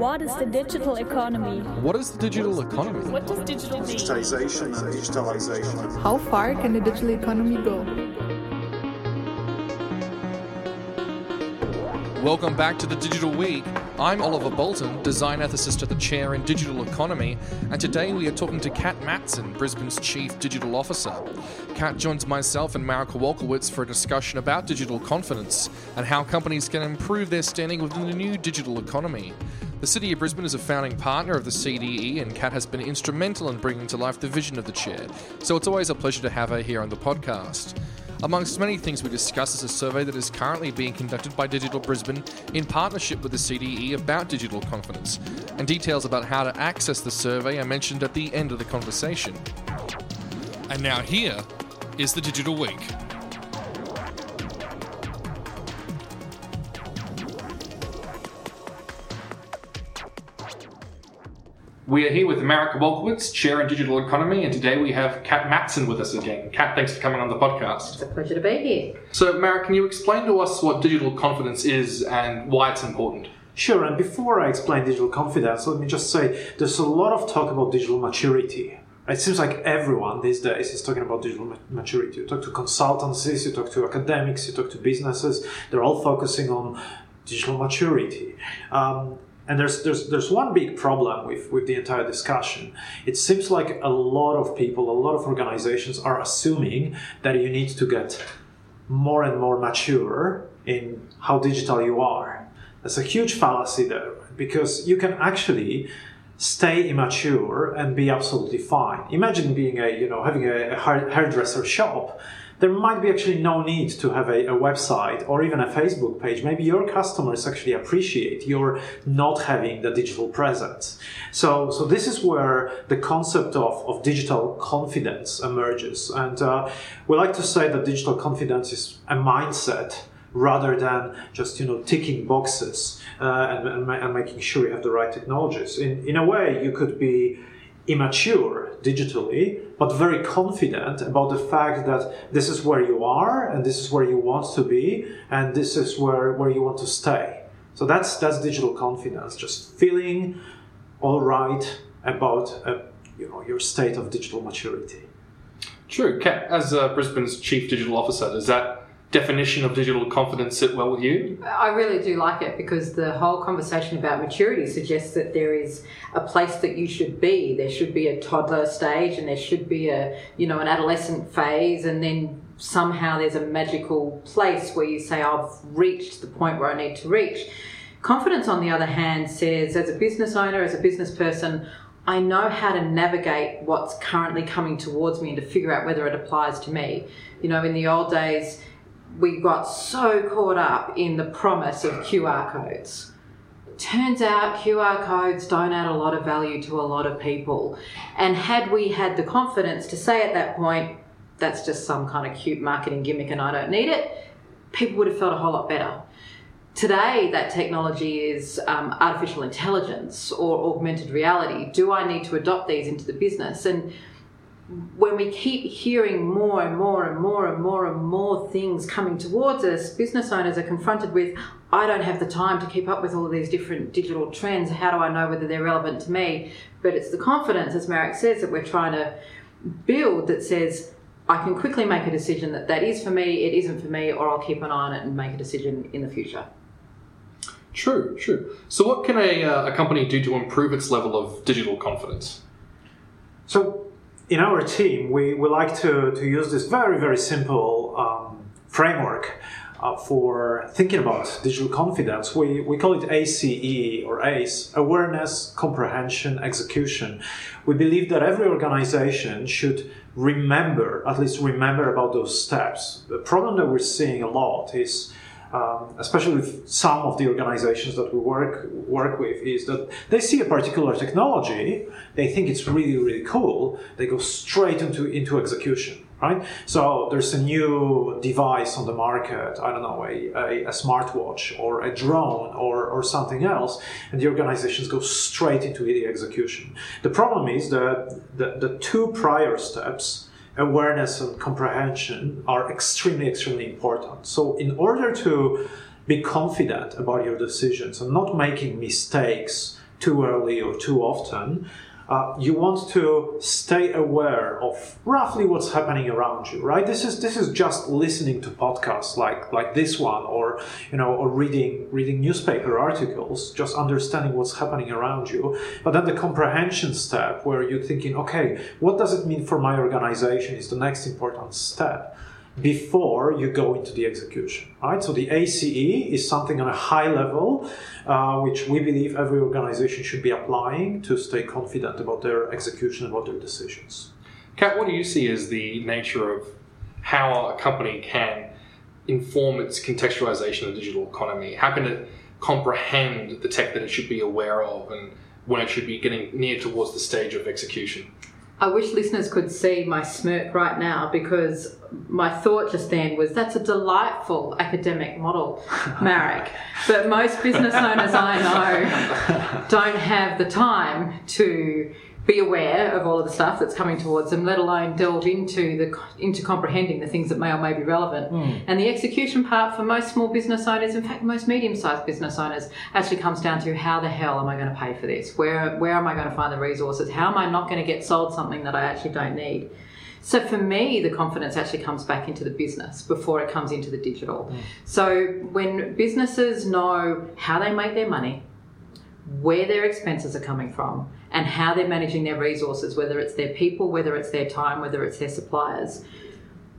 What is the digital economy? What is the digital economy? What does digital mean? digitization and digitalization. How far can the digital economy go? Welcome back to the Digital Week. I'm Oliver Bolton, design ethicist at the Chair in Digital Economy, and today we are talking to Cat Matson, Brisbane's Chief Digital Officer. Cat joins myself and Marek Kowalkiewicz for a discussion about digital confidence and how companies can improve their standing within the new digital economy. The City of Brisbane is a founding partner of the CDE, and Cat has been instrumental in bringing to life the vision of the chair, so it's always a pleasure to have her here on the podcast. Amongst many things we discuss is a survey that is currently being conducted by Digital Brisbane in partnership with the CDE about digital confidence, and details about how to access the survey are mentioned at the end of the conversation. And now here is the Digital Week. We are here with Marek Kowalkiewicz, Chair in Digital Economy, and today we have Cat Matson with us again. Cat, thanks for coming on the podcast. It's a pleasure to be here. So, Marika, can you explain to us what digital confidence is and why it's important? Sure, and before I explain digital confidence, let me just say there's a lot of talk about digital maturity. It seems like everyone these days is talking about digital maturity. You talk to consultancies, you talk to academics, you talk to businesses, they're all focusing on digital maturity. Um, and there's, there's, there's one big problem with, with the entire discussion. It seems like a lot of people, a lot of organizations are assuming that you need to get more and more mature in how digital you are. That's a huge fallacy there because you can actually stay immature and be absolutely fine. Imagine being a, you know, having a, a hairdresser shop. There might be actually no need to have a, a website or even a Facebook page. Maybe your customers actually appreciate your not having the digital presence. So, so this is where the concept of, of digital confidence emerges. And uh, we like to say that digital confidence is a mindset rather than just you know ticking boxes uh, and, and, and making sure you have the right technologies. In, in a way, you could be immature digitally, but very confident about the fact that this is where you are and this is where you want to be and this is where, where you want to stay. So that's that's digital confidence, just feeling all right about uh, you know your state of digital maturity. True. As uh, Brisbane's Chief Digital Officer, does that definition of digital confidence sit well with you? I really do like it because the whole conversation about maturity suggests that there is a place that you should be. There should be a toddler stage and there should be a, you know, an adolescent phase and then somehow there's a magical place where you say, I've reached the point where I need to reach. Confidence, on the other hand, says as a business owner, as a business person, I know how to navigate what's currently coming towards me and to figure out whether it applies to me. You know, in the old days, we got so caught up in the promise of QR codes. Turns out QR codes don't add a lot of value to a lot of people. And had we had the confidence to say at that point, that's just some kind of cute marketing gimmick and I don't need it, people would have felt a whole lot better. Today, that technology is um, artificial intelligence or augmented reality. Do I need to adopt these into the business? And when we keep hearing more and more and more and more and more things coming towards us, business owners are confronted with, I don't have the time to keep up with all of these different digital trends. How do I know whether they're relevant to me? But it's the confidence, as Marek says, that we're trying to build that says, I can quickly make a decision that that is for me, it isn't for me, or I'll keep an eye on it and make a decision in the future. True, true. So, what can a, uh, a company do to improve its level of digital confidence? So, in our team, we, we like to, to use this very, very simple um, framework uh, for thinking about digital confidence. We, we call it ACE or ACE awareness, comprehension, execution. We believe that every organization should remember, at least remember about those steps. The problem that we're seeing a lot is um, especially with some of the organizations that we work work with, is that they see a particular technology, they think it's really really cool, they go straight into into execution, right? So there's a new device on the market, I don't know, a, a, a smartwatch or a drone or or something else, and the organizations go straight into the execution. The problem is that the, the two prior steps awareness and comprehension are extremely, extremely important. So, in order to be confident about your decisions and not making mistakes too early or too often. Uh, you want to stay aware of roughly what's happening around you, right? This is this is just listening to podcasts like like this one, or you know, or reading reading newspaper articles, just understanding what's happening around you. But then the comprehension step, where you're thinking, okay, what does it mean for my organization, is the next important step before you go into the execution, right? So the ACE is something on a high level, uh, which we believe every organization should be applying to stay confident about their execution, about their decisions. Cat, what do you see as the nature of how a company can inform its contextualization of the digital economy? How can it comprehend the tech that it should be aware of and when it should be getting near towards the stage of execution? I wish listeners could see my smirk right now because my thought just then was that's a delightful academic model, Marek. but most business owners I know don't have the time to be aware of all of the stuff that's coming towards them, let alone delve into the into comprehending the things that may or may be relevant. Mm. And the execution part for most small business owners, in fact, most medium-sized business owners, actually comes down to how the hell am I going to pay for this? Where where am I going to find the resources? How am I not going to get sold something that I actually don't need? So for me, the confidence actually comes back into the business before it comes into the digital. Mm. So when businesses know how they make their money, where their expenses are coming from, and how they're managing their resources, whether it's their people, whether it's their time, whether it's their suppliers,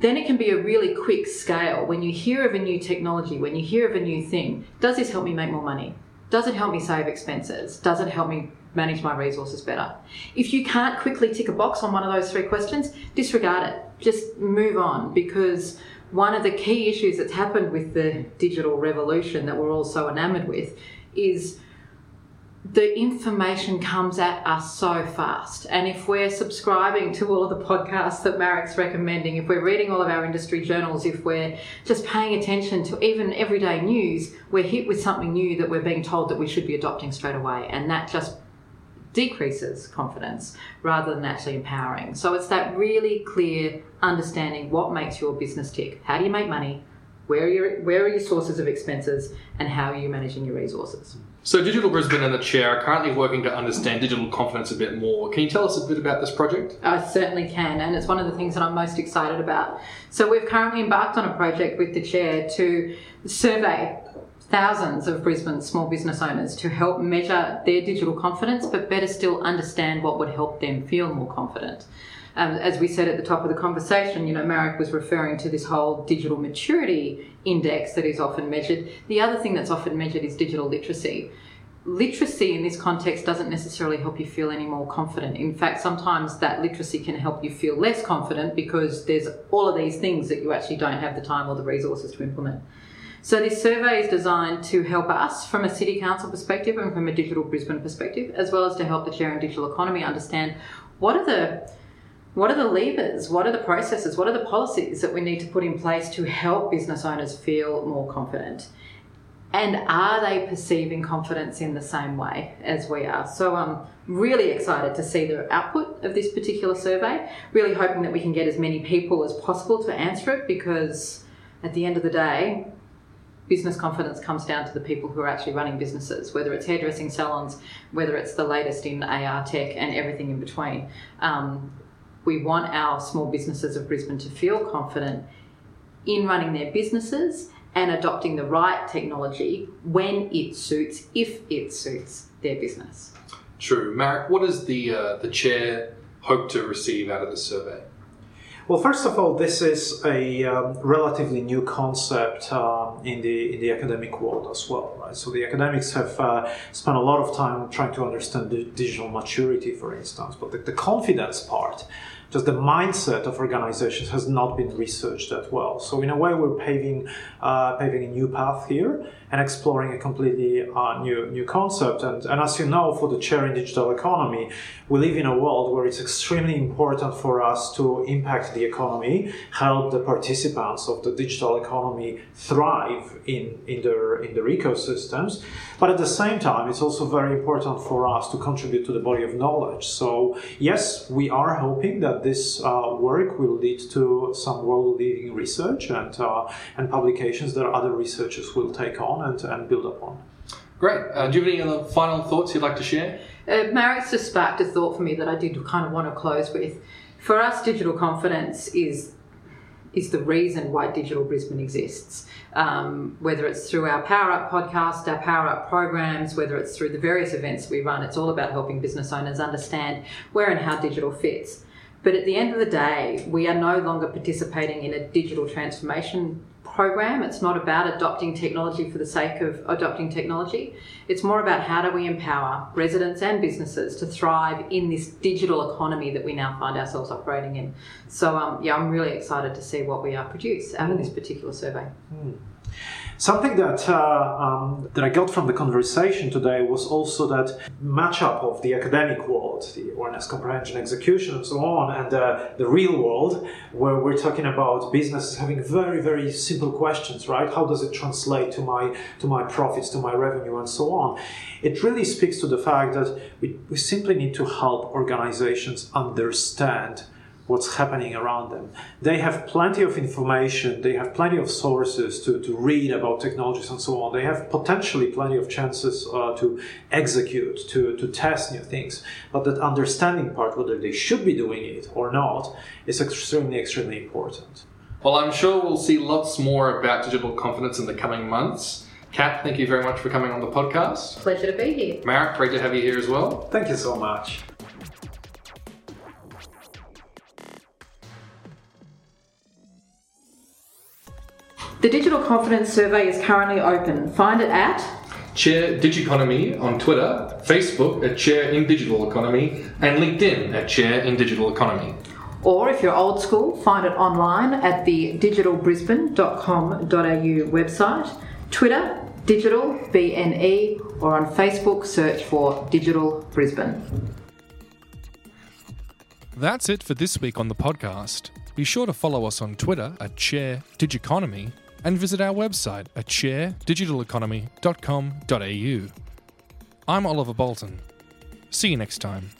then it can be a really quick scale. When you hear of a new technology, when you hear of a new thing, does this help me make more money? Does it help me save expenses? Does it help me manage my resources better? If you can't quickly tick a box on one of those three questions, disregard it. Just move on because one of the key issues that's happened with the digital revolution that we're all so enamored with is the information comes at us so fast. And if we're subscribing to all of the podcasts that Marek's recommending, if we're reading all of our industry journals, if we're just paying attention to even everyday news, we're hit with something new that we're being told that we should be adopting straight away. And that just decreases confidence rather than actually empowering. So it's that really clear understanding what makes your business tick. How do you make money? Where are your where are your sources of expenses and how are you managing your resources? So, Digital Brisbane and the chair are currently working to understand digital confidence a bit more. Can you tell us a bit about this project? I certainly can, and it's one of the things that I'm most excited about. So, we've currently embarked on a project with the chair to survey thousands of Brisbane small business owners to help measure their digital confidence, but better still understand what would help them feel more confident. Um, as we said at the top of the conversation, you know, Marek was referring to this whole digital maturity index that is often measured. The other thing that's often measured is digital literacy. Literacy in this context doesn't necessarily help you feel any more confident. In fact, sometimes that literacy can help you feel less confident because there's all of these things that you actually don't have the time or the resources to implement. So this survey is designed to help us from a city council perspective and from a digital Brisbane perspective, as well as to help the chair in digital economy understand what are the what are the levers? What are the processes? What are the policies that we need to put in place to help business owners feel more confident? And are they perceiving confidence in the same way as we are? So I'm really excited to see the output of this particular survey. Really hoping that we can get as many people as possible to answer it because at the end of the day, business confidence comes down to the people who are actually running businesses, whether it's hairdressing salons, whether it's the latest in AR tech and everything in between. Um, we want our small businesses of Brisbane to feel confident in running their businesses and adopting the right technology when it suits, if it suits their business. True. Marek, what does the, uh, the chair hope to receive out of the survey? Well, first of all, this is a um, relatively new concept um, in the in the academic world as well, right? So the academics have uh, spent a lot of time trying to understand the digital maturity, for instance, but the, the confidence part just the mindset of organizations has not been researched that well. So in a way, we're paving uh, paving a new path here and exploring a completely uh, new new concept. And, and as you know, for the chair in digital economy, we live in a world where it's extremely important for us to impact the economy, help the participants of the digital economy thrive in, in their in their ecosystems. But at the same time, it's also very important for us to contribute to the body of knowledge. So yes, we are hoping that this uh, work will lead to some world-leading research and uh, and publications that other researchers will take on and, and build upon. Great. Uh, do you have any other final thoughts you'd like to share? Uh, Marek just sparked a thought for me that I did kind of want to close with. For us, digital confidence is is the reason why Digital Brisbane exists. Um, whether it's through our Power Up podcast, our Power Up programs, whether it's through the various events we run, it's all about helping business owners understand where and how digital fits. But at the end of the day, we are no longer participating in a digital transformation program. It's not about adopting technology for the sake of adopting technology. It's more about how do we empower residents and businesses to thrive in this digital economy that we now find ourselves operating in. So, um, yeah, I'm really excited to see what we uh, produce out of this particular survey. Something that uh, um, that I got from the conversation today was also that matchup of the academic world, the awareness, comprehension, execution, and so on, and uh, the real world, where we're talking about businesses having very, very simple questions, right? How does it translate to my to my profits, to my revenue, and so on? It really speaks to the fact that we, we simply need to help organizations understand what's happening around them. They have plenty of information, they have plenty of sources to, to read about technologies and so on. They have potentially plenty of chances uh, to execute, to, to test new things. But that understanding part, whether they should be doing it or not, is extremely, extremely important. Well, I'm sure we'll see lots more about digital confidence in the coming months. Cat, thank you very much for coming on the podcast. Pleasure to be here. Marek, great to have you here as well. Thank you so much. The Digital Confidence Survey is currently open. Find it at Chair Digiconomy on Twitter, Facebook at Chair in Digital Economy, and LinkedIn at Chair in Digital Economy. Or if you're old school, find it online at the digitalbrisbane.com.au website, Twitter, Digital BNE, or on Facebook, search for Digital Brisbane. That's it for this week on the podcast. Be sure to follow us on Twitter at Chair Digiconomy and visit our website at chairdigitaleconomy.com.au. I'm Oliver Bolton. See you next time.